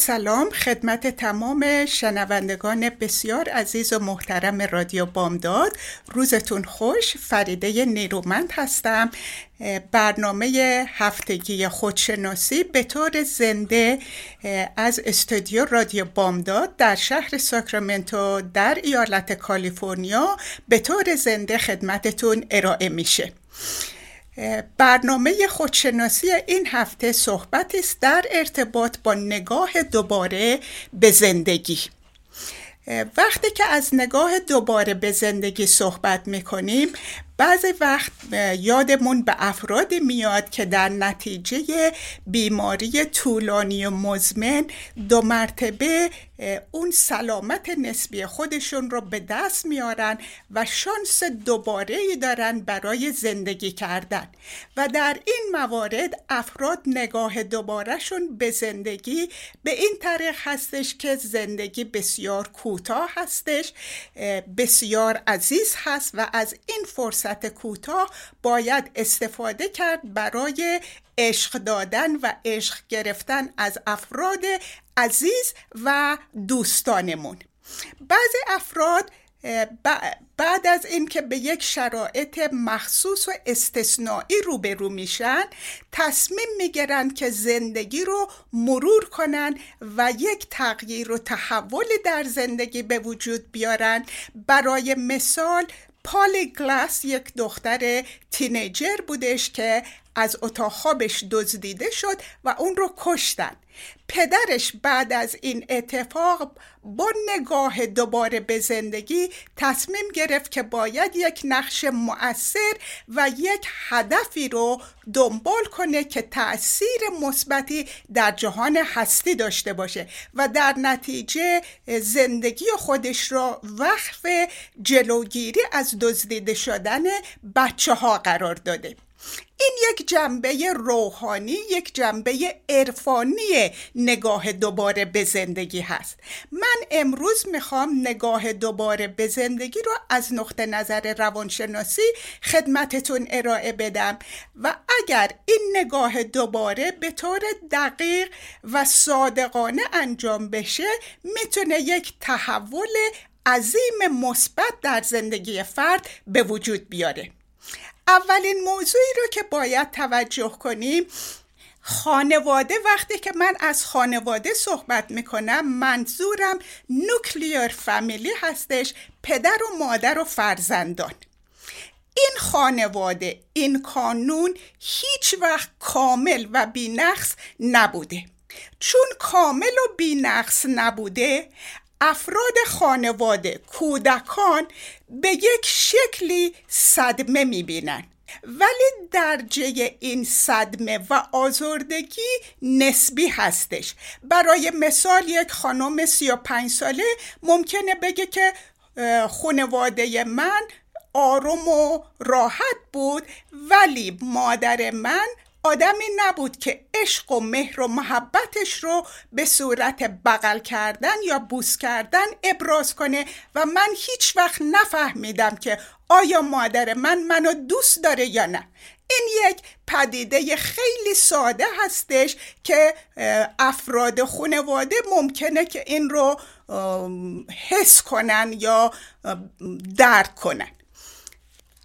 سلام خدمت تمام شنوندگان بسیار عزیز و محترم رادیو بامداد. روزتون خوش. فریده نیرومند هستم. برنامه هفتگی خودشناسی به طور زنده از استودیو رادیو بامداد در شهر ساکرامنتو در ایالت کالیفرنیا به طور زنده خدمتتون ارائه میشه. برنامه خودشناسی این هفته صحبت است در ارتباط با نگاه دوباره به زندگی. وقتی که از نگاه دوباره به زندگی صحبت می‌کنیم بعضی وقت یادمون به افرادی میاد که در نتیجه بیماری طولانی و مزمن دو مرتبه اون سلامت نسبی خودشون رو به دست میارن و شانس دوباره ای دارن برای زندگی کردن. و در این موارد افراد نگاه دوبارهشون به زندگی به این طریق هستش که زندگی بسیار کوتاه هستش بسیار عزیز هست و از این فرصت کوتاه باید استفاده کرد برای عشق دادن و عشق گرفتن از افراد عزیز و دوستانمون. بعضی افراد بعد از اینکه به یک شرایط مخصوص و استثنایی روبرو میشن تصمیم می‌گیرن که زندگی رو مرور کنن و یک تغییر و تحول در زندگی به وجود بیارن. برای مثال پالی گلاس یک دختر تینیجر بودش که از اتاق خوابش دزدیده شد و اون رو کشتن. پدرش بعد از این اتفاق با نگاه دوباره به زندگی تصمیم گرفت که باید یک نقش مؤثر و یک هدفی رو دنبال کنه که تاثیر مثبتی در جهان هستی داشته باشه و در نتیجه زندگی خودش را وقف جلوگیری از دزدیده شدن بچه ها قرار داده. این یک جنبه روحانی یک جنبه عرفانی نگاه دوباره به زندگی هست. من امروز می‌خوام نگاه دوباره به زندگی رو از نقطه نظر روانشناسی خدمتتون ارائه بدم و اگر این نگاه دوباره به طور دقیق و صادقانه انجام بشه می‌تونه یک تحول عظیم مثبت در زندگی فرد به وجود بیاره. اولین موضوعی رو که باید توجه کنیم خانواده. وقتی که من از خانواده صحبت می‌کنم منظورم نوکلیر فامیلی هستش پدر و مادر و فرزندان. این خانواده این کانون هیچ وقت کامل و بینقص نبوده. چون کامل و بینقص نبوده افراد خانواده کودکان به یک شکلی صدمه می‌بینن. ولی درجه این صدمه و آزردگی نسبی هستش. برای مثال یک خانم سی و پنج ساله ممکنه بگه که خانواده من آروم و راحت بود ولی مادر من آدمی نبود که عشق و مهر و محبتش رو به صورت بغل کردن یا بوس کردن ابراز کنه و من هیچ وقت نفهمیدم که آیا مادر من منو دوست داره یا نه. این یک پدیده خیلی ساده هستش که افراد خانواده ممکنه که این رو حس کنن یا درک کنن.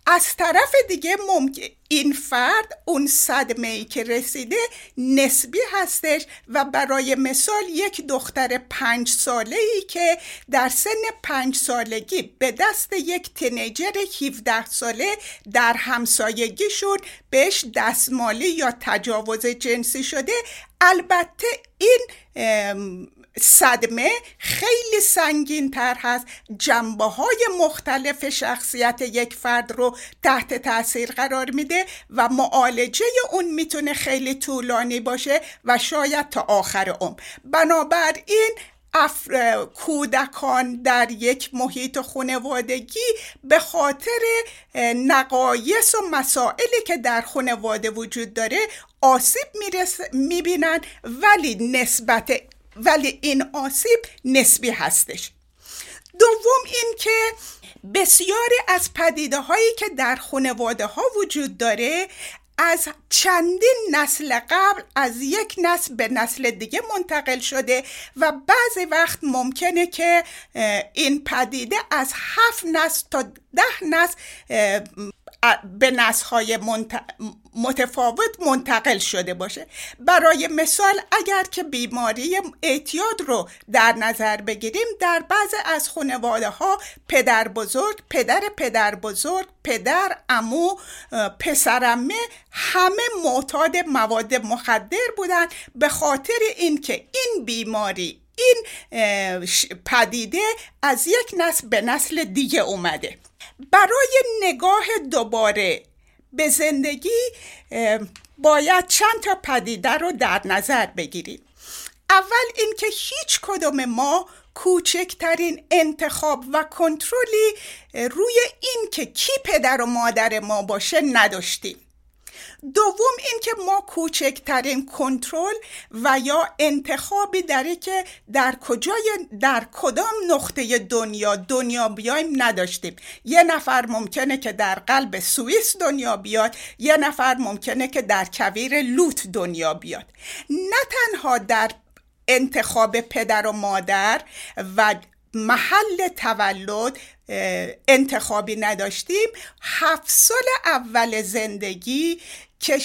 از طرف دیگه ممکن این فرد اون صدمه ای که رسیده نسبی هستش و برای مثال یک دختر پنج ساله ای که در سن پنج سالگی به دست یک تینیجر 17 ساله در همسایگیشون بهش دستمالی یا تجاوز جنسی شده البته این صدمه خیلی سنگین تر هست. جنبه های مختلف شخصیت یک فرد رو تحت تاثیر قرار میده و معالجه اون می‌تونه خیلی طولانی باشه و شاید تا آخر عمر. بنابراین افر... کودکان در یک محیط خانوادگی به خاطر نقایص و مسائلی که در خانواده وجود داره آسیب می‌بینن ولی نسبت ولی این آسیب نسبی هستش. دوم این که بسیاری از پدیده هایی که در خانواده ها وجود داره از چندین نسل قبل از یک نسل به نسل دیگه منتقل شده و بعضی وقت ممکنه که این پدیده از هفت نسل تا ده نسل به نسخهای متفاوت منتقل شده باشه. برای مثال اگر که بیماری اعتیاد رو در نظر بگیریم در بعض از خانواده ها پدر بزرگ پدر پدر بزرگ پدر امو پسرمه همه معتاد مواد مخدر بودن. به خاطر اینکه این بیماری این پدیده از یک نسل به نسل دیگه اومده. برای نگاه دوباره به زندگی باید چند تا پدیده رو در نظر بگیریم. اول اینکه هیچ کدوم ما کوچکترین انتخاب و کنترلی روی این که کی پدر و مادر ما باشه نداشتیم. دوم اینکه ما کوچکترین کنترل و یا انتخابی داره که در کجای در کدام نقطه دنیا دنیا بیایم نداشتیم. یه نفر ممکنه که در قلب سوئیس دنیا بیاد یه نفر ممکنه که در کویر لوت دنیا بیاد. نه تنها در انتخاب پدر و مادر و محل تولد انتخابی نداشتیم. هفت سال اول زندگی که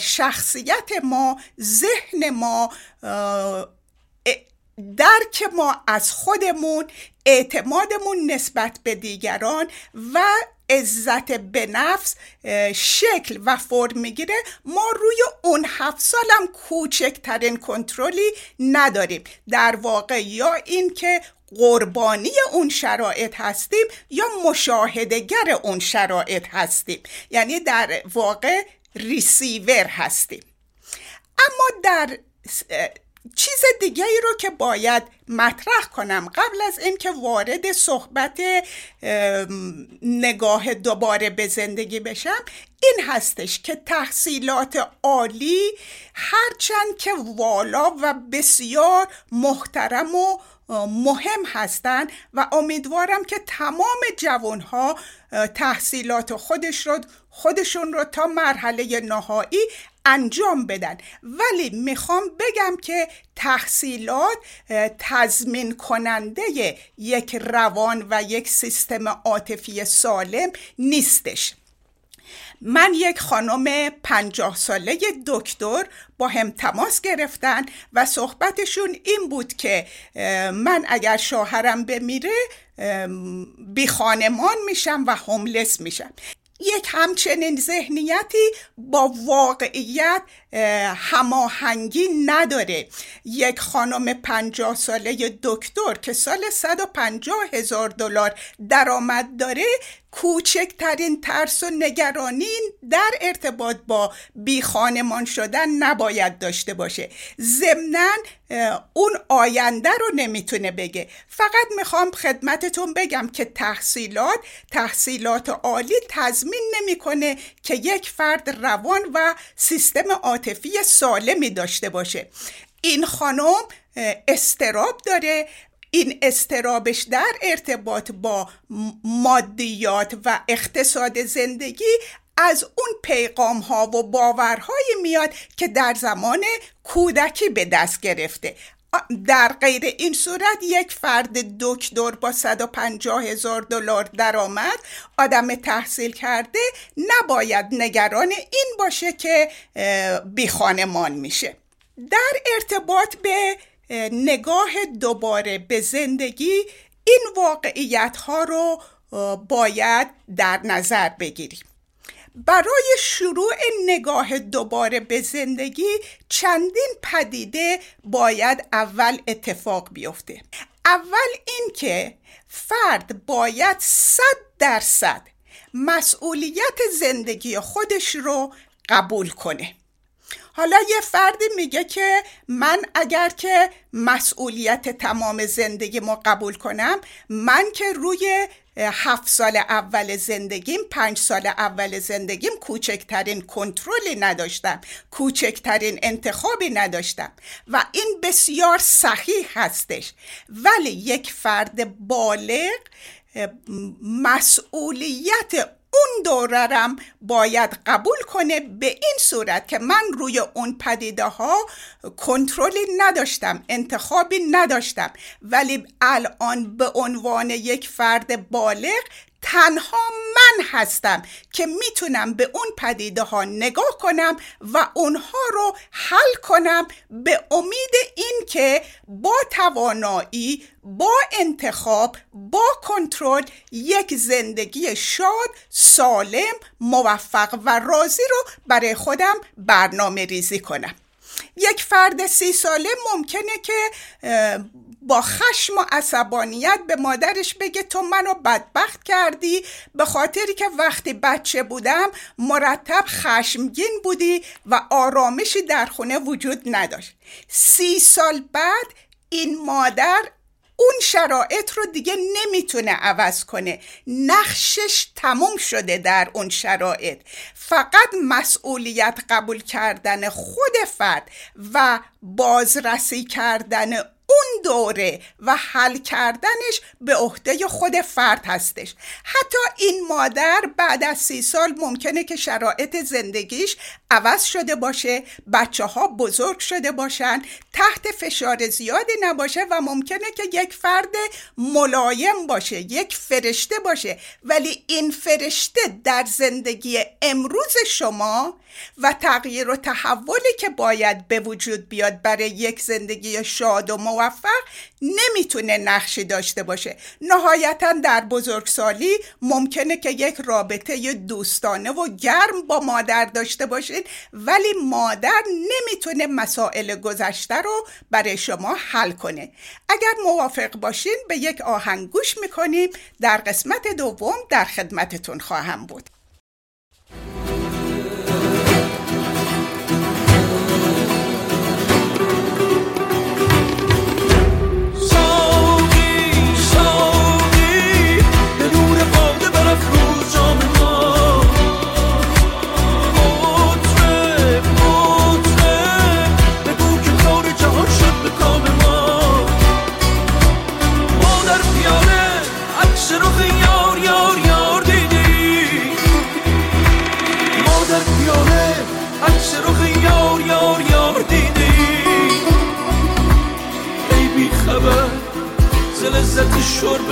شخصیت ما ذهن ما درک ما از خودمون اعتمادمون نسبت به دیگران و عزت به نفس شکل و فرم می‌گیره. ما روی اون هفت سالم کوچکترین کنترلی نداریم. در واقع یا اینکه قربانی اون شرایط هستیم یا مشاهدگر اون شرایط هستیم؟ یعنی در واقع ریسیور هستیم. اما در چیز دیگه ای رو که باید مطرح کنم قبل از اینکه وارد صحبت نگاه دوباره به زندگی بشم این هستش که تحصیلات عالی هرچند که والا و بسیار محترم و مهم هستند و امیدوارم که تمام جوانها تحصیلات خودش رو خودشون رو تا مرحله نهایی انجام بدن. ولی می‌خوام بگم که تحصیلات تضمین کننده یک روان و یک سیستم عاطفی سالم نیستش. من یک خانم پنجاه ساله دکتر با هم تماس گرفتن و صحبتشون این بود که من اگر شوهرم بمیره بی خانمان میشم و هوملس میشم. یک همچنین ذهنیتی با واقعیت هماهنگی نداره. یک خانم پنجاه ساله دکتر که سال 150 هزار دلار درآمد داره کوچکترین ترس و نگرانی در ارتباط با بی خانمان شدن نباید داشته باشه. ضمنا اون آینده رو نمی‌تونه بگه. فقط می‌خوام خدمتتون بگم که تحصیلات تحصیلات عالی تضمین نمی‌کنه که یک فرد روان و سیستم سالمی داشته باشه. این خانم استراب داره. این استرابش در ارتباط با مادیات و اقتصاد زندگی از اون پیغام ها و باورهایی میاد که در زمان کودکی به دست گرفته. در غیر این صورت یک فرد دکتر با 150 هزار دلار درآمد آدم تحصیل کرده نباید نگران این باشه که بی خانمان میشه. در ارتباط به نگاه دوباره به زندگی این واقعیت ها رو باید در نظر بگیریم. برای شروع نگاه دوباره به زندگی چندین پدیده باید اول اتفاق بیفته. اول اینکه فرد باید صد درصد مسئولیت زندگی خودش رو قبول کنه. حالا یه فردی میگه که من اگر که مسئولیت تمام زندگی ما قبول کنم من که روی هفت سال اول زندگیم پنج سال اول زندگیم کوچکترین کنترلی نداشتم کوچکترین انتخابی نداشتم و این بسیار صحیح هستش. ولی یک فرد بالغ مسئولیت اون دوررم باید قبول کنه به این صورت که من روی اون پدیده ها کنترلی نداشتم انتخابی نداشتم. ولی الان به عنوان یک فرد بالغ تنها من هستم که می‌تونم به اون پدیده ها نگاه کنم و اونها رو حل کنم به امید اینکه با توانایی با انتخاب با کنترل یک زندگی شاد سالم موفق و راضی رو برای خودم برنامه ریزی کنم. یک فرد سی ساله ممکنه که با خشم و عصبانیت به مادرش بگه تو منو بدبخت کردی به خاطری که وقتی بچه بودم مرتب خشمگین بودی و آرامشی در خونه وجود نداشت. سی سال بعد این مادر اون شرایط رو دیگه نمی‌تونه عوض کنه. نقشش تموم شده در اون شرایط. فقط مسئولیت قبول کردن خود فرد و بازرسی کردن اون دوره و حل کردنش به عهده خود فرد هستش. حتی این مادر بعد از سی سال ممکنه که شرایط زندگیش عوض شده باشه بچه ها بزرگ شده باشن تحت فشار زیادی نباشه و ممکنه که یک فرد ملایم باشه یک فرشته باشه. ولی این فرشته در زندگی امروز شما و تغییر و تحولی که باید به وجود بیاد برای یک زندگی شاد و موفق نمی‌تونه نقشی داشته باشه. نهایتا در بزرگسالی ممکنه که یک رابطه دوستانه و گرم با مادر داشته باشین ولی مادر نمی‌تونه مسائل گذشته رو برای شما حل کنه. اگر موافق باشین به یک آهنگ گوش می‌کنیم. در قسمت دوم در خدمتتون خواهم بود.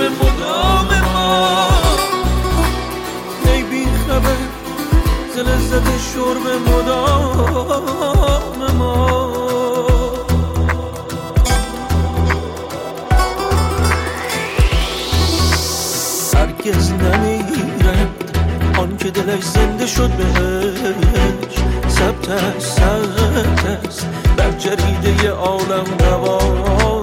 شرب مدام ما. ای بی خبر ز لذت شرب مدام ما. هرگز نمیرد آن که دلش زنده شد بهش. ثبت است ثبت است. بر جریده عالم روان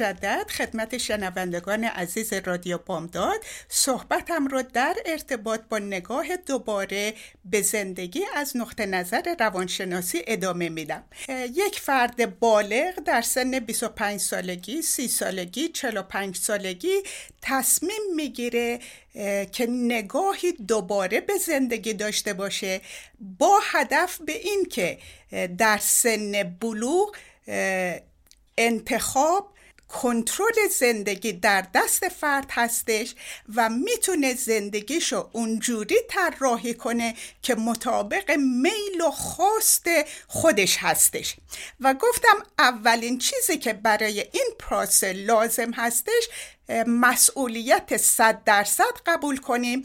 مجدد خدمت شنوندگان عزیز رادیو بامداد. صحبتم رو در ارتباط با نگاه دوباره به زندگی از نقطه نظر روانشناسی ادامه میدم. یک فرد بالغ در سن 25 سالگی، 30 سالگی، 45 سالگی تصمیم می‌گیره که نگاهی دوباره به زندگی داشته باشه با هدف به این که در سن بلوغ انتخاب کنترل زندگی در دست فرد هستش و می‌تونه زندگیشو اونجوری طراحی کنه که مطابق میل و خواست خودش هستش. و گفتم اولین چیزی که برای این پروسه لازم هستش مسئولیت صد درصد قبول کنیم.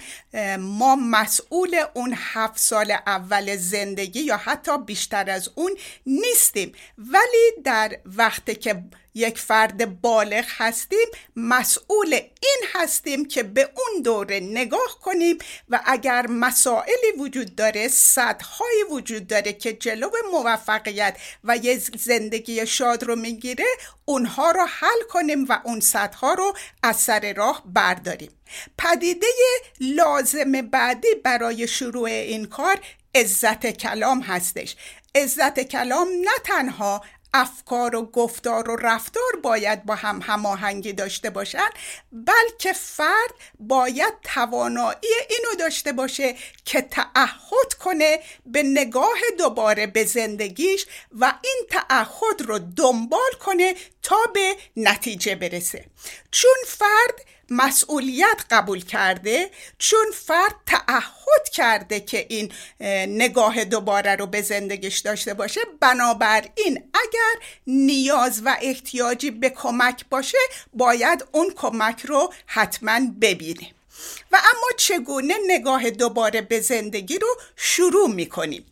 ما مسئول اون هفت سال اول زندگی یا حتی بیشتر از اون نیستیم. ولی در وقتی که یک فرد بالغ هستیم مسئول این هستیم که به اون دوره نگاه کنیم و اگر مسائلی وجود داره صدهایی وجود داره که جلو موفقیت و یه زندگی شاد رو می‌گیره اونها رو حل کنیم و اون صدها رو از سر راه برداریم. پدیده لازم بعدی برای شروع این کار عزت کلام هستش. عزت کلام نه تنها افکار و گفتار و رفتار باید با هم هماهنگی داشته باشن بلکه فرد باید توانایی اینو داشته باشه که تعهد کنه به نگاه دوباره به زندگیش و این تعهد رو دنبال کنه تا به نتیجه برسه. چون فرد مسئولیت قبول کرده چون فرد تعهد کرده که این نگاه دوباره رو به زندگیش داشته باشه. بنابراین اگر نیاز و احتیاجی به کمک باشه باید اون کمک رو حتما ببینه. و اما چگونه نگاه دوباره به زندگی رو شروع می‌کنیم؟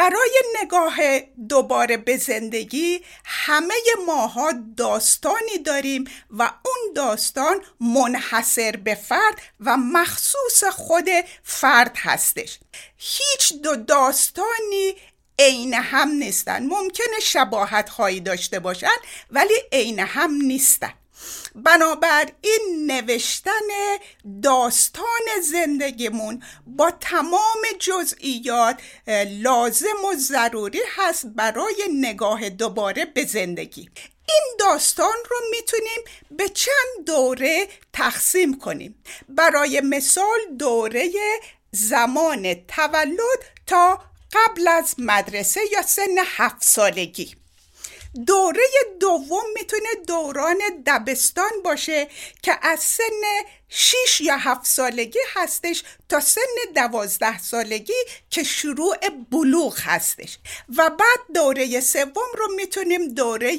برای نگاه دوباره به زندگی همه ماها داستانی داریم و اون داستان منحصر به فرد و مخصوص خود فرد هستش. هیچ دو داستانی عین هم نیستن. ممکنه شباهت هایی داشته باشن ولی عین هم نیستن. بنابراین نوشتن داستان زندگیمون با تمام جزئیات لازم و ضروری هست برای نگاه دوباره به زندگی. این داستان رو می‌تونیم به چند دوره تقسیم کنیم. برای مثال دوره زمان تولد تا قبل از مدرسه یا سن هفت سالگی. دوره دوم می‌تونه دوران دبستان باشه که از سن 6 یا 7 سالگی هستش تا سن 12 سالگی که شروع بلوغ هستش. و بعد دوره سوم رو می‌تونیم دوره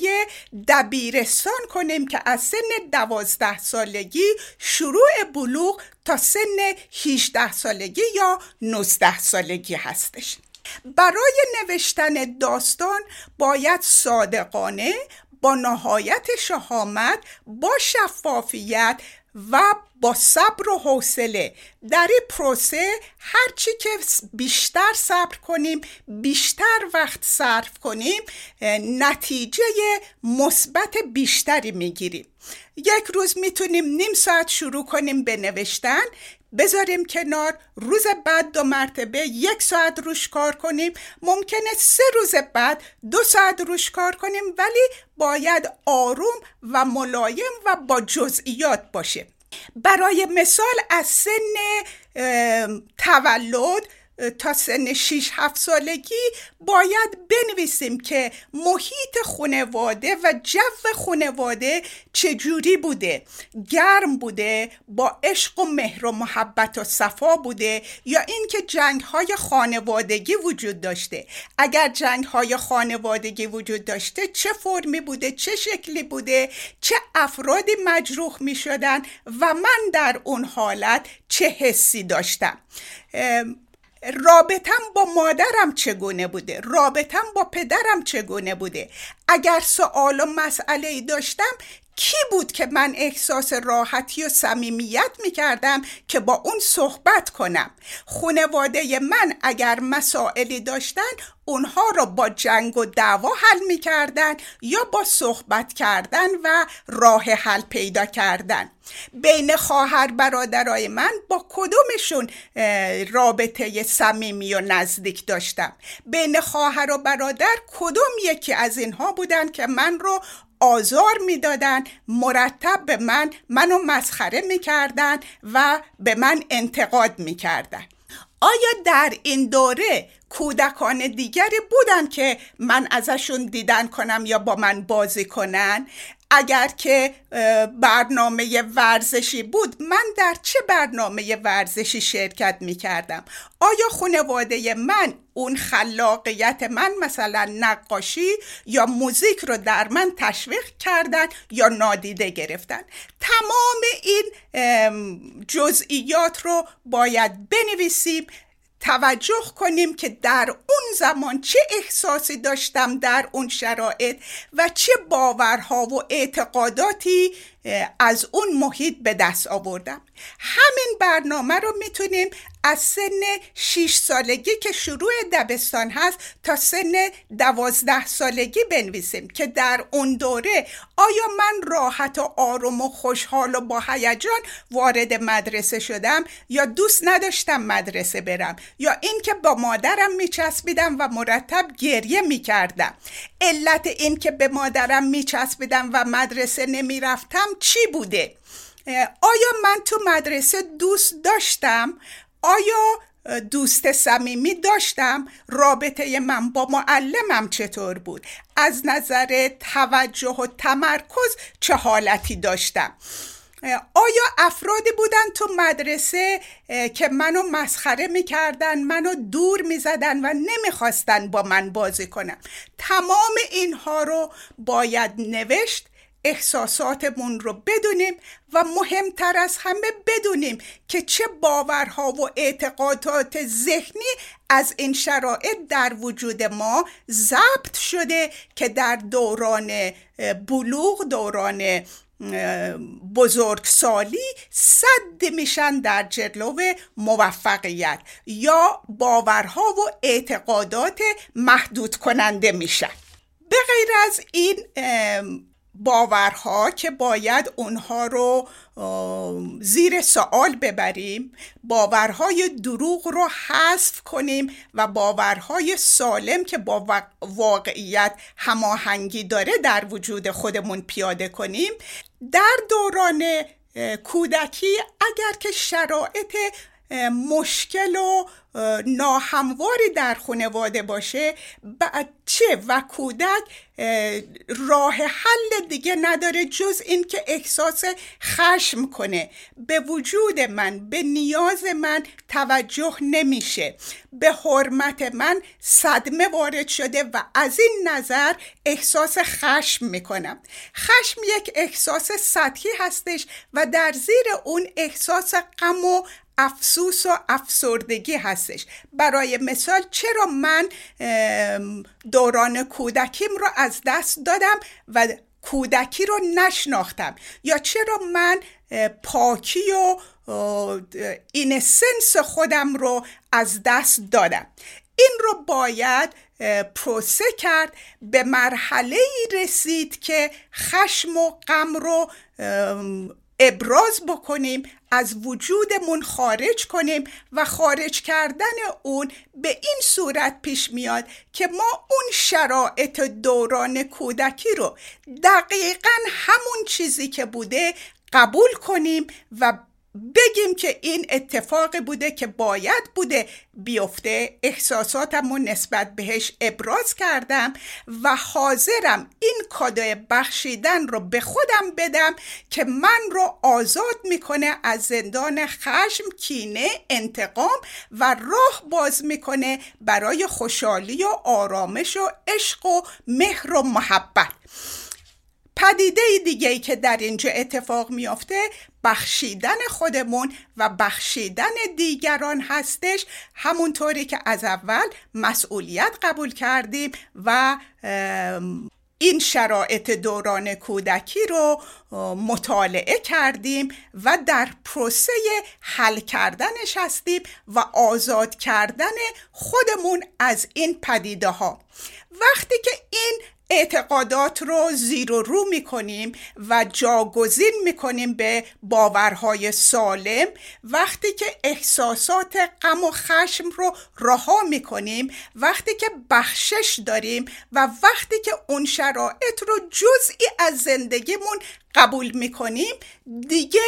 دبیرستان کنیم که از سن 12 سالگی شروع بلوغ تا سن 18 سالگی یا 19 سالگی هستش. برای نوشتن داستان باید صادقانه با نهایت شهامت با شفافیت و با صبر و حوصله. در این پروسه هرچی که بیشتر صبر کنیم بیشتر وقت صرف کنیم نتیجه مثبت بیشتری می‌گیریم. یک روز می‌تونیم نیم ساعت شروع کنیم به نوشتن. بذاریم کنار. روز بعد دو مرتبه یک ساعت روش کار کنیم. ممکنه سه روز بعد دو ساعت روش کار کنیم ولی باید آروم و ملایم و با جزئیات باشه برای مثال از سن تولد تا سن 6 7 سالگی باید بنویسیم که محیط خانواده و جو خانواده چجوری بوده. گرم بوده با عشق و مهر و محبت و صفا بوده یا اینکه جنگ های خانوادگی وجود داشته. اگر جنگ های خانوادگی وجود داشته چه فرمی بوده چه شکلی بوده چه افرادی مجروح می شدن و من در اون حالت چه حسی داشتم؟ رابطم با مادرم چگونه بوده؟ رابطم با پدرم چگونه بوده؟ اگر سوال و مسئله داشتم کی بود که من احساس راحتی و صمیمیت می‌کردم که با اون صحبت کنم؟ خونواده من اگر مسائلی داشتن اونها رو با جنگ و دعوا حل می‌کردن یا با صحبت کردن و راه حل پیدا کردن. بین خواهر برادرای من با کدومشون رابطه صمیمی و نزدیک داشتم؟ بین خواهر و برادر کدوم یکی از اینها بودن که من رو آزار می‌دادن مرتب به من منو مسخره می‌کردن و به من انتقاد می‌کردن. آیا در این دوره کودکان دیگری بودن که من ازشون دیدن کنم یا با من بازی کنن؟ اگر که برنامه ورزشی بود من در چه برنامه ورزشی شرکت می کردم آیا خانواده من اون خلاقیت من مثلا نقاشی یا موزیک رو در من تشویق کردن یا نادیده گرفتن؟ تمام این جزئیات رو باید بنویسیم. توجه کنیم که در اون زمان چه احساسی داشتم در اون شرایط و چه باورها و اعتقاداتی از اون محیط به دست آوردم. همین برنامه رو می‌تونیم از سن 6 سالگی که شروع دبستان هست تا سن دوازده سالگی بنویسیم که در اون دوره آیا من راحت و آروم و خوشحال و با هیجان وارد مدرسه شدم یا دوست نداشتم مدرسه برم یا اینکه با مادرم میچسبیدم و مرتب گریه می‌کردم؟ علت این که به مادرم میچسبیدم و مدرسه نمی‌رفتم چی بوده؟ آیا من تو مدرسه دوست داشتم؟ آیا دوست صمیمی داشتم؟ رابطه من با معلمم چطور بود؟ از نظر توجه و تمرکز چه حالتی داشتم؟ آیا افرادی بودن تو مدرسه که منو مسخره می‌کردن منو دور می‌زدن و نمی‌خواستن با من بازی کنم تمام اینها رو باید نوشت احساساتمون رو بدونیم و مهمتر از همه بدونیم که چه باورها و اعتقادات ذهنی از این شرایط در وجود ما ضبط شده که در دوران بلوغ دوران بزرگسالی صد میشن در جلو موفقیت یا باورها و اعتقادات محدود کننده میشن. به غیر از این باورها که باید اونها رو زیر سوال ببریم باورهای دروغ رو حذف کنیم و باورهای سالم که با واقعیت هماهنگی داره در وجود خودمون پیاده کنیم. در دوران کودکی اگر که شرایط مشکل و ناهمواری در خانواده باشه بچه و کودک راه حل دیگه نداره جز اینکه احساس خشم کنه. به وجود من به نیاز من توجه نمیشه. به حرمت من صدمه وارد شده و از این نظر احساس خشم می‌کنم. خشم یک احساس سطحی هستش و در زیر اون احساس غم و افسوس و افسردگی هستش. برای مثال چرا من دوران کودکیم رو از دست دادم و کودکی رو نشناختم؟ یا چرا من پاکی و این سنس خودم رو از دست دادم؟ این رو باید پروسه کرد به مرحله ای رسید که خشم و غم رو ابراز بکنیم از وجودمون خارج کنیم و خارج کردن اون به این صورت پیش میاد که ما اون شرایط دوران کودکی رو دقیقا همون چیزی که بوده قبول کنیم و بگیم که این اتفاقی بوده که باید بوده بیفته. احساساتم رو نسبت بهش ابراز کردم و حاضرم این کادای بخشیدن رو به خودم بدم که من رو آزاد می‌کنه از زندان خشم کینه انتقام و راه باز می‌کنه برای خوشحالی و آرامش و عشق و مهر و محبت. پدیده دیگه ای که در اینجا اتفاق میافته بخشیدن خودمون و بخشیدن دیگران هستش. همونطوری که از اول مسئولیت قبول کردیم و این شرایط دوران کودکی رو مطالعه کردیم و در پروسه حل کردنش هستیم و آزاد کردن خودمون از این پدیده ها وقتی که این اعتقادات رو زیر و رو می‌کنیم و جاگزین می‌کنیم به باورهای سالم. وقتی که احساسات غم و خشم رو رها می‌کنیم وقتی که بخشش داریم و وقتی که اون شرایط رو جزئی از زندگیمون قبول می‌کنیم دیگه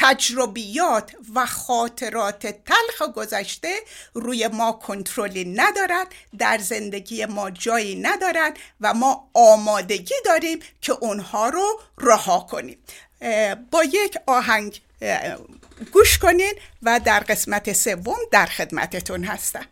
تجربیات و خاطرات تلخ گذشته روی ما کنترلی ندارد در زندگی ما جایی ندارد و ما آمادگی داریم که اونها رو رها کنیم. با یک آهنگ گوش کنین و در قسمت سوم در خدمتتون هستم.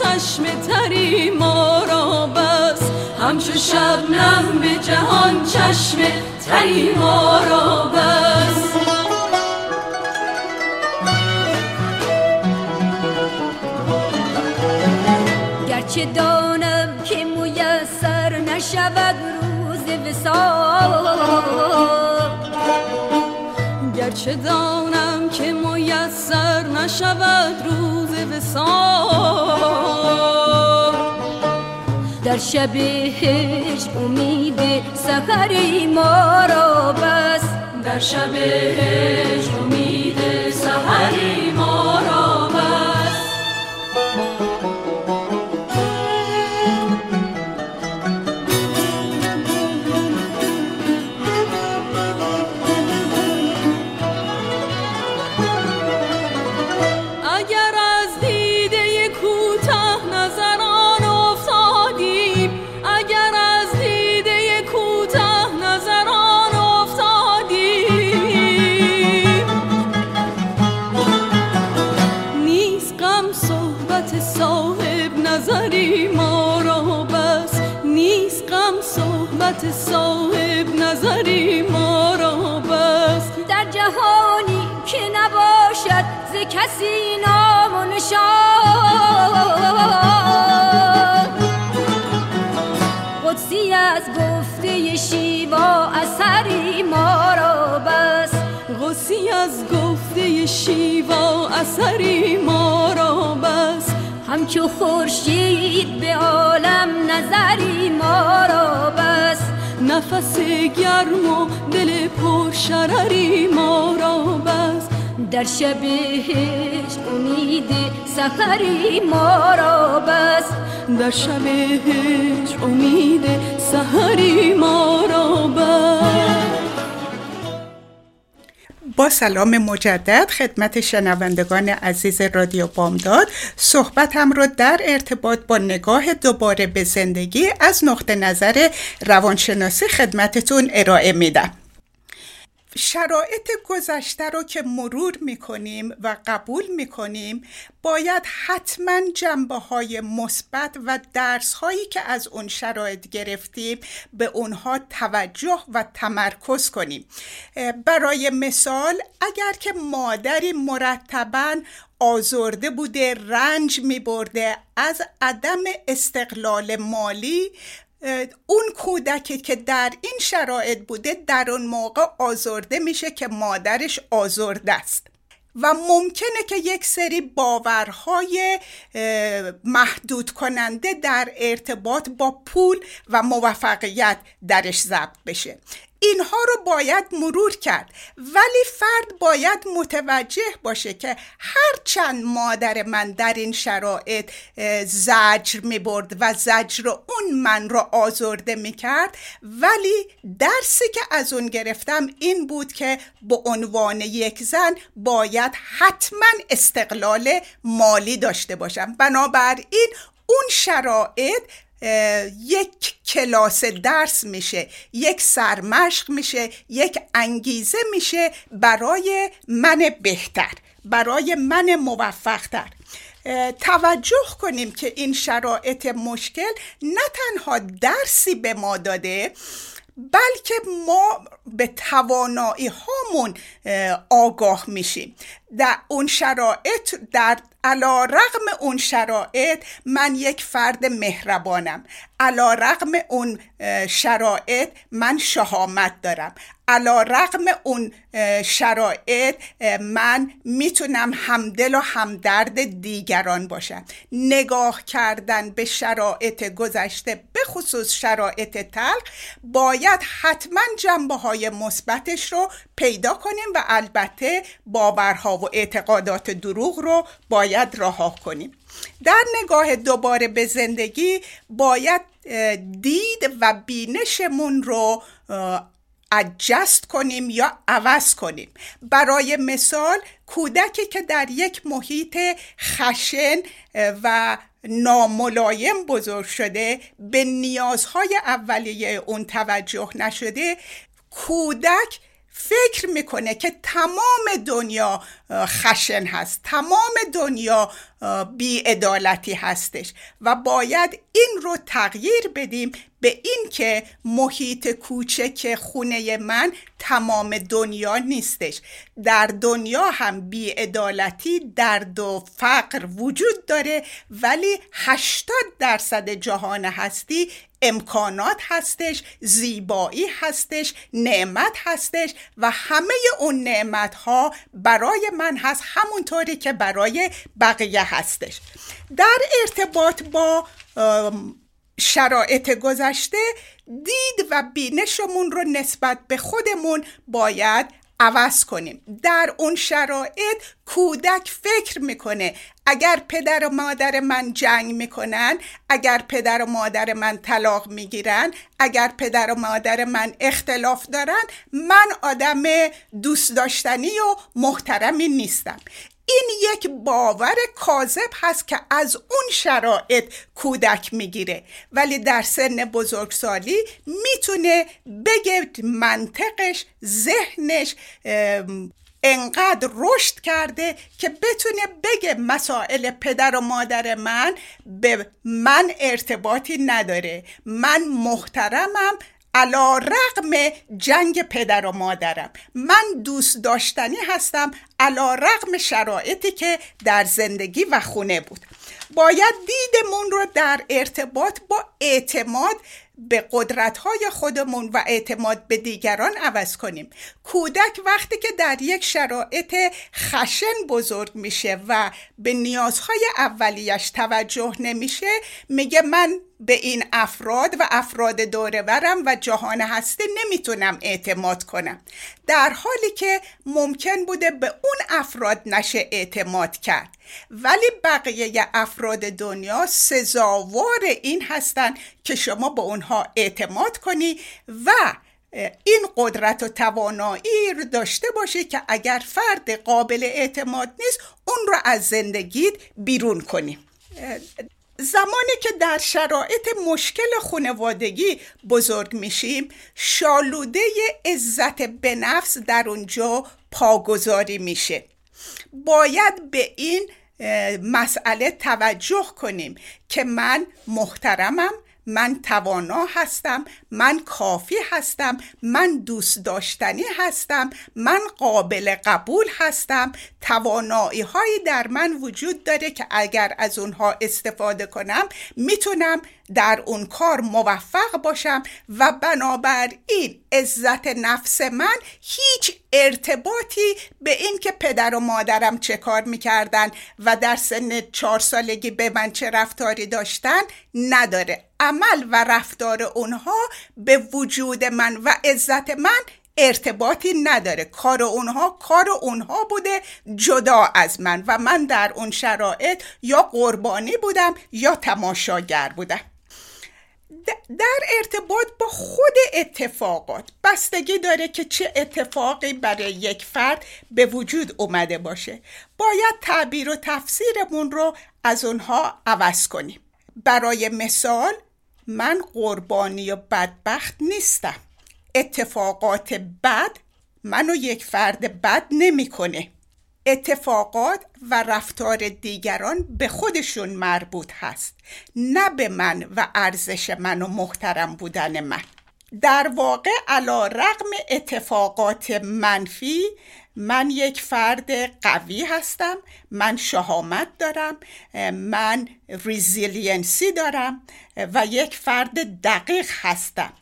چشم تری ما را بس. همچو شبنم به جهان چشم تری ما را بس. گرچه دانم که میسر نشود روز وسال گرچه دانم که میسر نشود روز در شب هج امید سحری ما را بس در شب هج امید سحری ما را کسی نام و نشان. قدسی از گفته شیوا اثری ما را بس. قدسی از گفته شیوا اثری ما را بس. همچو خورشید به عالم نظری ما را بس. نفس گرم و دل پر شرری ما را بس. در شب هجر امید سحری ما را بس در شب هجر امید سحری ما را بس با سلام مجدد خدمت شنوندگان عزیز رادیو بامداد صحبتم رو در ارتباط با نگاه دوباره به زندگی از نقطه نظر روانشناسی خدمتتون ارائه میدم. شرایط گذشته رو که مرور می‌کنیم و قبول می‌کنیم باید حتما جنبه های مثبت و درس هایی که از اون شرایط گرفتیم به اونها توجه و تمرکز کنیم. برای مثال اگر که مادری مرتبا آزرده بوده رنج می برده از عدم استقلال مالی اون کودکی که در این شرایط بوده در اون موقع آزرده میشه که مادرش آزرده است. و ممکنه که یک سری باورهای محدود کننده در ارتباط با پول و موفقیت درش ضبط بشه. اینها رو باید مرور کرد. ولی فرد باید متوجه باشه که هرچند مادر من در این شرایط زجر می برد و زجر اون من رو آزرده می کرد ولی درسی که از اون گرفتم این بود که به عنوان یک زن باید حتما استقلال مالی داشته باشم. بنابراین اون شرایط یک کلاس درس میشه یک سرمشق میشه یک انگیزه میشه برای من بهتر برای من موفقتر. توجه کنیم که این شرایط مشکل نه تنها درسی به ما داده بلکه ما به توانایی هامون آگاه میشیم. در اون شرایط در علا رقم اون شرایط من یک فرد مهربانم. علا رقم اون شرایط من شهامت دارم. علا رقم اون شرایط من می‌تونم همدل و همدرد دیگران باشم. نگاه کردن به شرایط گذشته به خصوص شرایط تلق باید حتما جنبه های مثبتش رو پیدا کنیم و البته باورها و اعتقادات دروغ رو باید رها کنیم. در نگاه دوباره به زندگی باید دید و بینشمون رو اجست کنیم یا عوض کنیم. برای مثال کودکی که در یک محیط خشن و ناملایم بزرگ شده به نیازهای اولیه اون توجه نشده کودک فکر می‌کنه که تمام دنیا خشن هست. تمام دنیا بیعدالتی هستش و باید این رو تغییر بدیم به این که محیط کوچک خونه من تمام دنیا نیستش. در دنیا هم بیعدالتی درد و فقر وجود داره ولی 80 درصد جهان هستی امکانات هستش زیبایی هستش نعمت هستش و همه اون نعمت ها برای من هست همونطوری که برای بقیه هستش. در ارتباط با شرایط گذشته دید و بینشمون رو نسبت به خودمون باید عوض کنیم. در اون شرایط کودک فکر می‌کنه اگر پدر و مادر من جنگ می‌کنن اگر پدر و مادر من طلاق می‌گیرن اگر پدر و مادر من اختلاف دارن من آدم دوست داشتنی و محترمی نیستم. این یک باور کاذب هست که از اون شرایط کودک می‌گیره. ولی در سن بزرگسالی می‌تونه بگه منطقش ذهنش انقدر رشد کرده که بتونه بگه مسائل پدر و مادر من به من ارتباطی نداره. من محترمم علا رقم جنگ پدر و مادرم. من دوست داشتنی هستم علا رقم شرایطی که در زندگی و خونه بود. باید دیدمون رو در ارتباط با اعتماد به قدرت های خودمون و اعتماد به دیگران عوض کنیم. کودک وقتی که در یک شرایط خشن بزرگ میشه و به نیازهای اولیش توجه نمیشه میگه من به این افراد و افراد دورورم و جهان هستی نمی‌تونم اعتماد کنم. در حالی که ممکن بوده به اون افراد نشه اعتماد کرد. ولی بقیه افراد دنیا سزاوار این هستند که شما به اونها اعتماد کنی و این قدرت و توانایی رو داشته باشه که اگر فرد قابل اعتماد نیست اون رو از زندگیت بیرون کنی. زمانی که در شرایط مشکل خانوادگی بزرگ میشیم شالوده عزت به نفس در اونجا پاگذاری میشه. باید به این مسئله توجه کنیم که من محترمم من توانا هستم من کافی هستم من دوست داشتنی هستم من قابل قبول هستم. توانایی هایی در من وجود داره که اگر از اونها استفاده کنم می‌تونم در اون کار موفق باشم و بنابراین عزت نفس من هیچ ارتباطی به این که پدر و مادرم چه کار می‌کردن و در سن چهار سالگی به من چه رفتاری داشتن نداره. عمل و رفتار اونها به وجود من و عزت من ارتباطی نداره. کار اونها کار اونها بوده جدا از من. و من در اون شرایط یا قربانی بودم یا تماشاگر بودم. در ارتباط با خود اتفاقات بستگی داره که چه اتفاقی برای یک فرد به وجود اومده باشه. باید تعبیر و تفسیرمون رو از اونها عوض کنیم. برای مثال من قربانی و بدبخت نیستم اتفاقات بد منو یک فرد بد نمی‌کنه. اتفاقات و رفتار دیگران به خودشون مربوط هست نه به من و ارزش من و محترم بودن من در واقع علا رقم اتفاقات منفی من یک فرد قوی هستم من شهامت دارم من resiliency دارم و یک فرد دقیق هستم.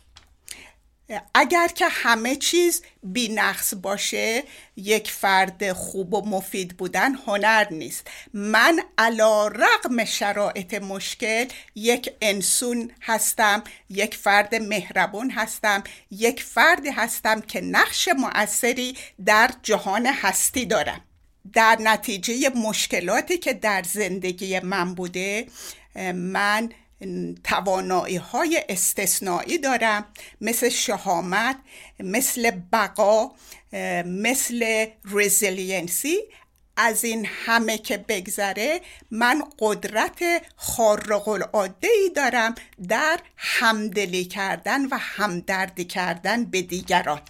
اگر که همه چیز بی نقص باشه یک فرد خوب و مفید بودن هنر نیست. من علی‌رغم شرایط مشکل یک انسان هستم یک فرد مهربون هستم یک فردی هستم که نقش مؤثری در جهان هستی دارم. در نتیجه مشکلاتی که در زندگی من بوده من توانایی های استثنایی دارم مثل شهامت مثل بقا مثل رزیلینسی. از این همه که بگذره من قدرت خارق العاده ای دارم در همدلی کردن و همدردی کردن به دیگران.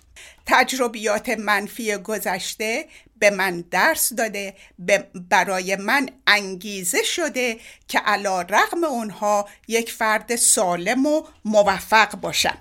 تجربیات منفی گذشته به من درس داده برای من انگیزه شده که علا رغم اونها یک فرد سالم و موفق باشم.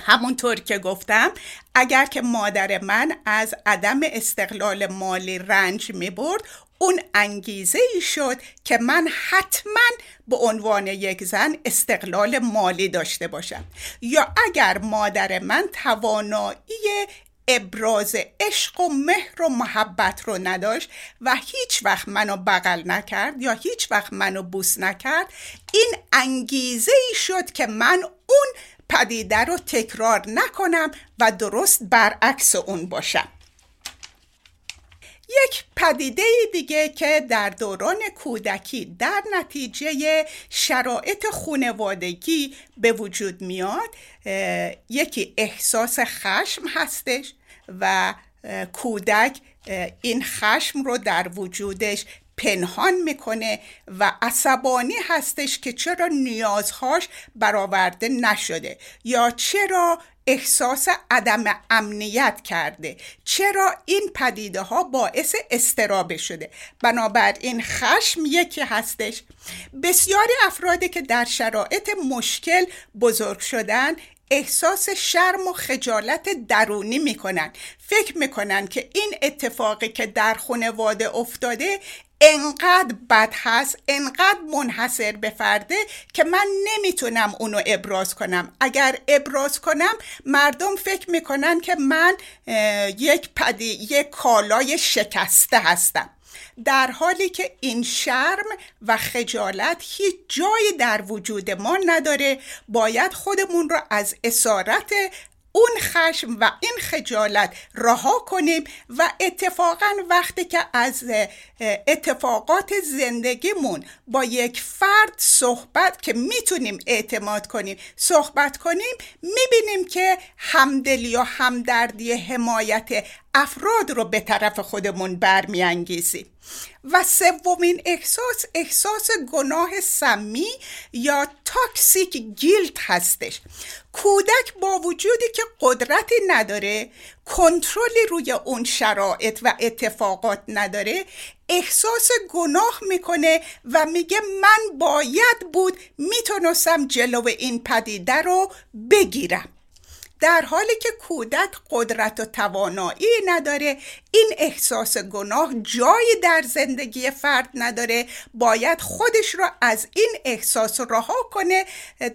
همونطور که گفتم اگر که مادر من از عدم استقلال مالی رنج می برد اون انگیزه ای شد که من حتما به عنوان یک زن استقلال مالی داشته باشم. یا اگر مادر من توانایی ابراز عشق و مهر و محبت رو نداشت و هیچ وقت منو بغل نکرد یا هیچ وقت منو بوس نکرد این انگیزه ای شد که من اون پدیده رو تکرار نکنم و درست برعکس اون باشم. یک پدیده دیگه که در دوران کودکی در نتیجه شرایط خونوادگی به وجود میاد یکی احساس خشم هستش و کودک این خشم رو در وجودش پنهان می‌کنه و عصبانی هستش که چرا نیازهاش برآورده نشده یا چرا احساس عدم امنیت کرده. چرا این پدیده ها باعث استرابه شده؟ بنابراین خشم یکی هستش. بسیاری افرادی که در شرایط مشکل بزرگ شدن احساس شرم و خجالت درونی می‌کنن. فکر می‌کنن که این اتفاقی که در خانواده افتاده انقدر بد هست انقدر منحصر به فرده که من نمی‌تونم اونو ابراز کنم. اگر ابراز کنم مردم فکر می‌کنن که من یک پدی یک کالای شکسته هستم. در حالی که این شرم و خجالت هیچ جایی در وجود ما نداره. باید خودمون رو از اسارت اون خشم و این خجالت رها کنیم و اتفاقا وقتی که از اتفاقات زندگیمون با یک فرد صحبت که می‌تونیم اعتماد کنیم صحبت کنیم می‌بینیم که همدلی یا همدردی حمایت افراد رو به طرف خودمون برمیانگیزیم. و سومین احساس احساس گناه سمی یا تاکسیک گیلت هستش. کودک با وجودی که قدرتی نداره کنترلی روی اون شرایط و اتفاقات نداره احساس گناه می‌کنه و میگه من باید بود می‌تونستم جلو این پدیده رو بگیرم. در حالی که کودک قدرت و توانایی نداره این احساس گناه جایی در زندگی فرد نداره. باید خودش رو از این احساس رها کنه.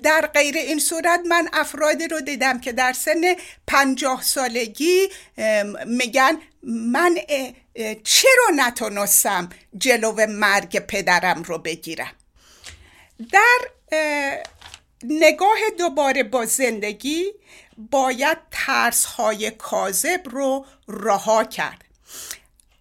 در غیر این صورت من افرادی رو دیدم که در سن پنجاه سالگی میگن من چرا نتونستم جلو مرگ پدرم رو بگیرم؟ در نگاه دوباره با زندگی باید ترس های کاذب رو رها کرد.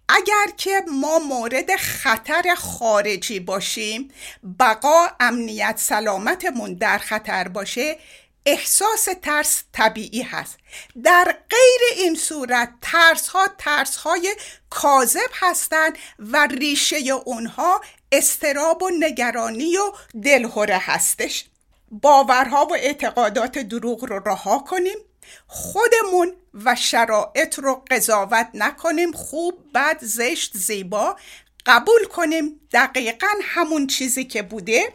اگر که ما مورد خطر خارجی باشیم بقا امنیت سلامتمون در خطر باشه احساس ترس طبیعی هست. در غیر این صورت ترس ها ترس های کاذب هستند و ریشه اونها استراب و نگرانی و دلهوره هستش. باورها و اعتقادات دروغ رو رها کنیم خودمون و شرایط رو قضاوت نکنیم خوب بد زشت زیبا قبول کنیم. دقیقا همون چیزی که بوده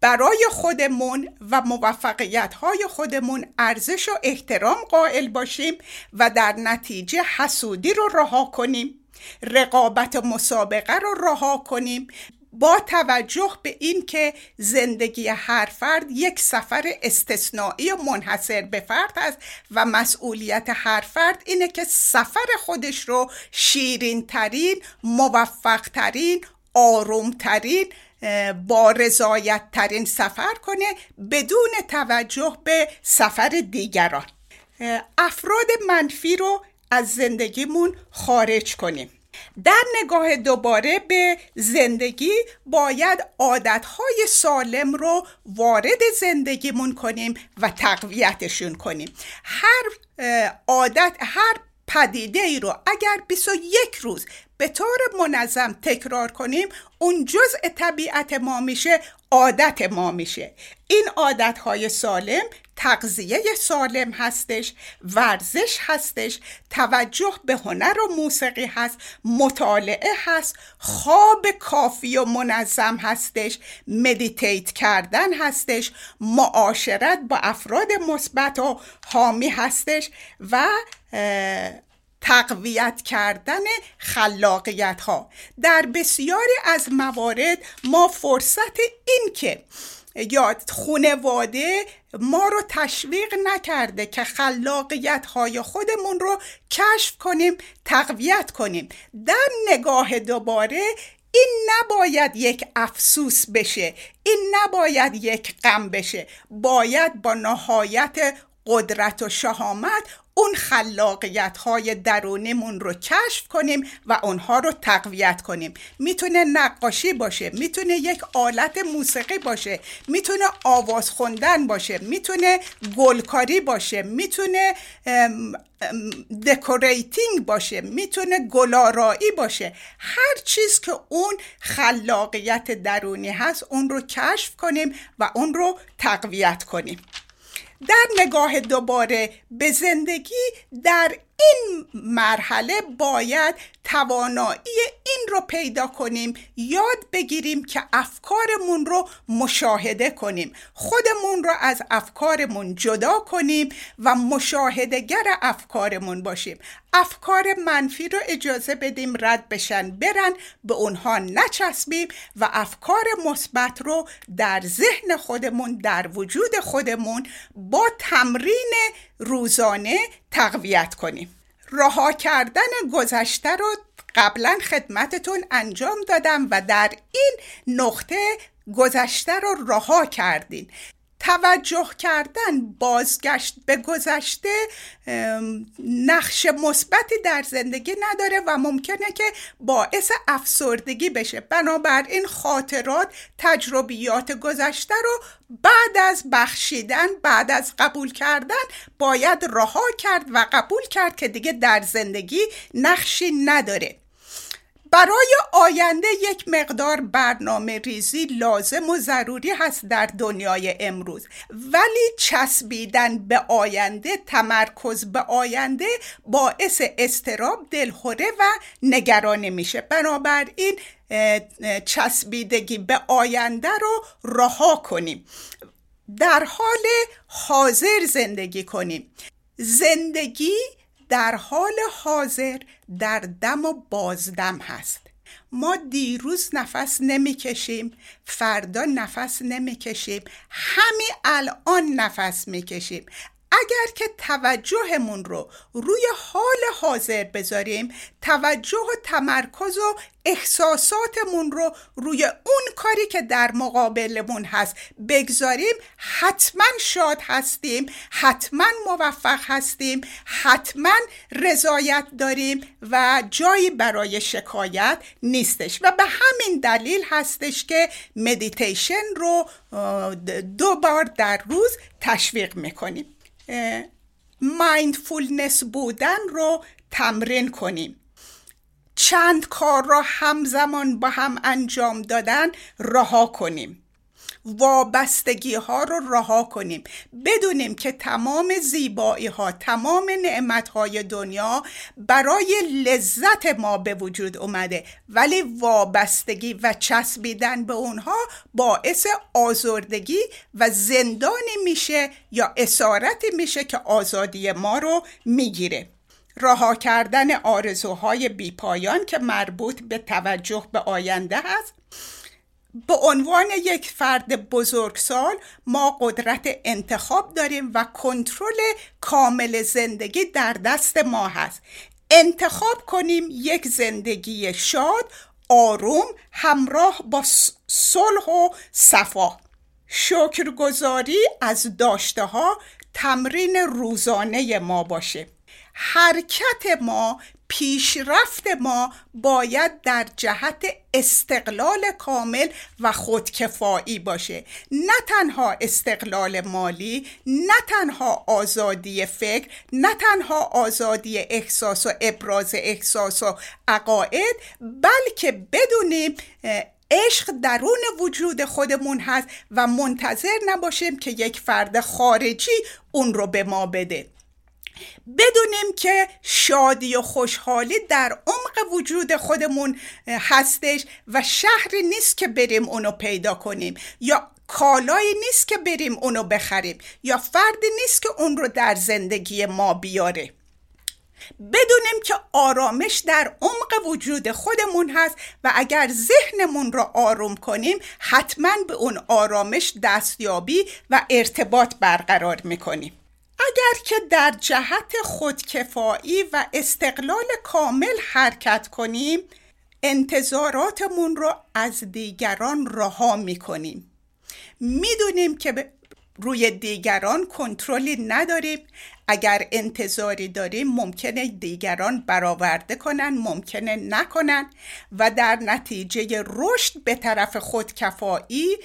برای خودمون و موفقیت های خودمون ارزش و احترام قائل باشیم و در نتیجه حسودی رو رها کنیم رقابت و مسابقه رو رها کنیم. با توجه به اینکه زندگی هر فرد یک سفر استثنایی و منحصر به فرد است و مسئولیت هر فرد اینه که سفر خودش رو شیرین ترین موفق ترین آروم ترین با رضایت ترین سفر کنه بدون توجه به سفر دیگران. افراد منفی رو از زندگیمون خارج کنیم. در نگاه دوباره به زندگی باید عادتهای سالم رو وارد زندگیمون کنیم و تقویتشون کنیم. هر عادت هر پدیده ای رو اگر 21 روز به طور منظم تکرار کنیم اون جزء طبیعت ما میشه عادت ما میشه. این عادت های سالم تغذیه سالم هستش ورزش هستش توجه به هنر و موسیقی هست مطالعه هست خواب کافی و منظم هستش مدیتیت کردن هستش معاشرت با افراد مثبت و حامی هستش و تقویت کردن خلاقیت ها در بسیاری از موارد ما فرصت این که یا خونواده ما رو تشویق نکرده که خلاقیت های خودمون رو کشف کنیم تقویت کنیم. در نگاه دوباره این نباید یک افسوس بشه این نباید یک غم بشه. باید با نهایت قدرت و شهامت اون خلاقیت های درونیمون رو کشف کنیم و اونها رو تقویت کنیم. می‌تونه نقاشی باشه می‌تونه یک آلت موسیقی باشه می‌تونه آواز خوندن باشه می‌تونه گلکاری باشه می‌تونه دکوریتینگ باشه می‌تونه گلارایی باشه. هر چیز که اون خلاقیت درونی هست اون رو کشف کنیم و اون رو تقویت کنیم. در نگاه دوباره به زندگی در این مرحله باید توانایی این رو پیدا کنیم یاد بگیریم که افکارمون رو مشاهده کنیم. خودمون رو از افکارمون جدا کنیم و مشاهدهگر افکارمون باشیم. افکار منفی رو اجازه بدیم رد بشن برن به اونها نچسبیم و افکار مثبت رو در ذهن خودمون در وجود خودمون با تمرین روزانه تقویت کنیم. رها کردن گذشته رو قبلا خدمتتون انجام دادم و در این نقطه گذشته رو رها کردین. توجه کردن بازگشت به گذشته نقش مثبتی در زندگی نداره و ممکنه که باعث افسردگی بشه. بنابراین خاطرات تجربیات گذشته رو بعد از بخشیدن بعد از قبول کردن باید رها کرد و قبول کرد که دیگه در زندگی نقشی نداره. برای آینده یک مقدار برنامه ریزی لازم و ضروری هست در دنیای امروز. ولی چسبیدن به آینده تمرکز به آینده باعث استراب دلخوره و نگرانی میشه. بنابراین چسبیدگی به آینده رو رها کنیم. در حال حاضر زندگی کنیم. زندگی در حال حاضر در دم و بازدم هست. ما دیروز نفس نمی‌کشیم فردا نفس نمی‌کشیم همین الان نفس می‌کشیم. اگر که توجهمون رو روی حال حاضر بذاریم توجه و تمرکز و احساساتمون رو روی اون کاری که در مقابلمون هست بگذاریم حتما شاد هستیم حتما موفق هستیم حتما رضایت داریم و جایی برای شکایت نیستش. و به همین دلیل هستش که مدیتیشن رو دو بار در روز تشویق می‌کنیم. مایندفولنس بودن رو تمرین کنیم. چند کار را همزمان با هم انجام دادن رها کنیم. وابستگی ها رو رها کنیم. بدونیم که تمام زیبایی ها تمام نعمت های دنیا برای لذت ما به وجود اومده. ولی وابستگی و چسبیدن به اونها باعث آزردگی و زندانی میشه یا اسارتی میشه که آزادی ما رو می‌گیره. رها کردن آرزوهای بیپایان که مربوط به توجه به آینده هست. به عنوان یک فرد بزرگسال ما قدرت انتخاب داریم و کنترل کامل زندگی در دست ما هست. انتخاب کنیم یک زندگی شاد آروم همراه با صلح و صفا. شکرگزاری از داشته ها تمرین روزانه ما باشه. حرکت ما پیشرفت ما باید در جهت استقلال کامل و خودکفایی باشه. نه تنها استقلال مالی نه تنها آزادی فکر نه تنها آزادی احساس و ابراز احساس و عقاید بلکه بدونیم عشق درون وجود خودمون هست و منتظر نباشیم که یک فرد خارجی اون رو به ما بده. بدونیم که شادی و خوشحالی در عمق وجود خودمون هستش و شهری نیست که بریم اونو پیدا کنیم یا کالایی نیست که بریم اونو بخریم یا فردی نیست که اون رو در زندگی ما بیاره. بدونیم که آرامش در عمق وجود خودمون هست و اگر ذهنمون رو آروم کنیم حتما به اون آرامش دستیابی و ارتباط برقرار می‌کنیم. اگر که در جهت خودکفایی و استقلال کامل حرکت کنیم انتظاراتمون رو از دیگران رها می‌کنیم. می‌دونیم که روی دیگران کنترلی نداریم. اگر انتظاری داریم ممکنه دیگران برآورده کنن ممکنه نکنن و در نتیجه رشد به طرف خودکفایی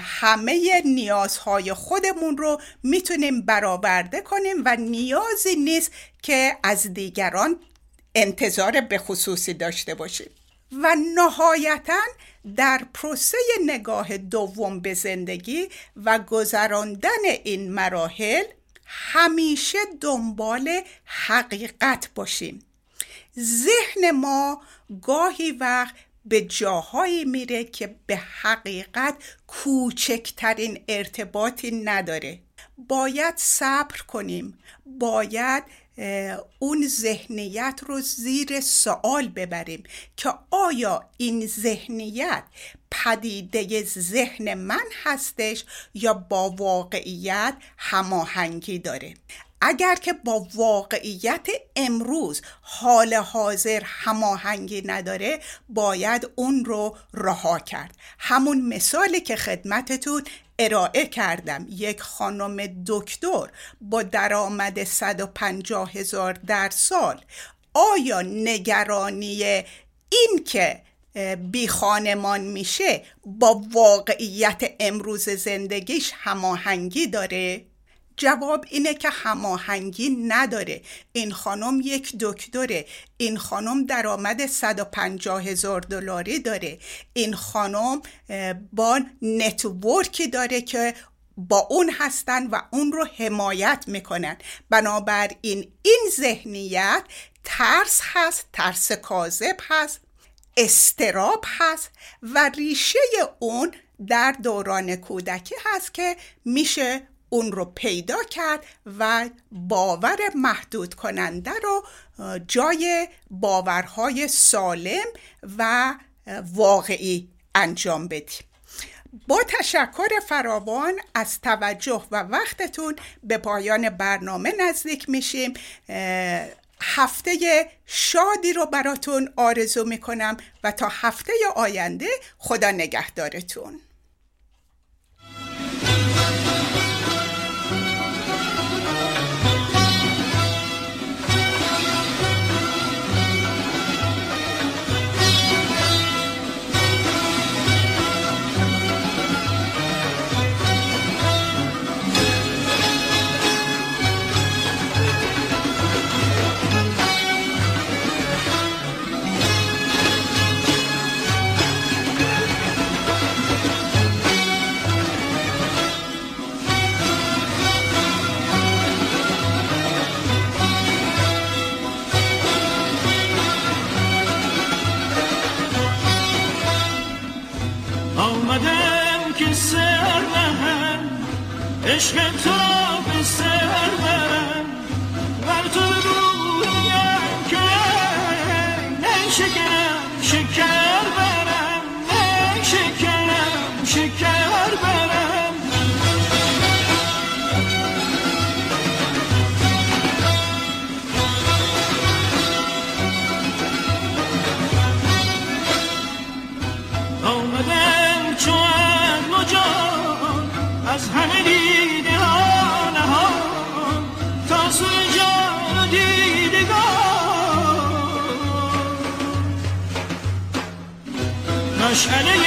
همه نیازهای خودمون رو می‌تونیم برآورده کنیم و نیازی نیست که از دیگران انتظار به خصوصی داشته باشیم. و نهایتا در پروسه نگاه دوم به زندگی و گذراندن این مراحل همیشه دنبال حقیقت باشیم. ذهن ما گاهی وقت به جاهایی میره که به حقیقت کوچکترین ارتباطی نداره. باید صبر کنیم. باید اون ذهنیت رو زیر سوال ببریم که آیا این ذهنیت پدیده ذهن من هستش یا با واقعیت هماهنگی داره؟ اگر که با واقعیت امروز حال حاضر هماهنگی نداره باید اون رو رها کرد. همون مثالی که خدمتتون ارائه کردم. یک خانم دکتر با درآمد 150 هزار در سال. آیا نگرانی این که بی خانمان میشه با واقعیت امروز زندگیش هماهنگی داره؟ جواب اینه که هماهنگی نداره. این خانم یک دکتره. این خانم درآمد 150 هزار دلاری داره. این خانم با نتورکی داره که با اون هستن و اون رو حمایت می‌کنن. بنابراین این ذهنیت ترس هست ترس کاذب هست استراب هست و ریشه اون در دوران کودکی هست که میشه اون رو پیدا کرد و باور محدود کننده رو جای باورهای سالم و واقعی انجام بدیم. با تشکر فراوان از توجه و وقتتون به پایان برنامه نزدیک میشیم. هفته شادی رو براتون آرزو می‌کنم و تا هفته آینده خدا نگهدارتون. عشق تو به سر برم. بر تو که مشعله منظر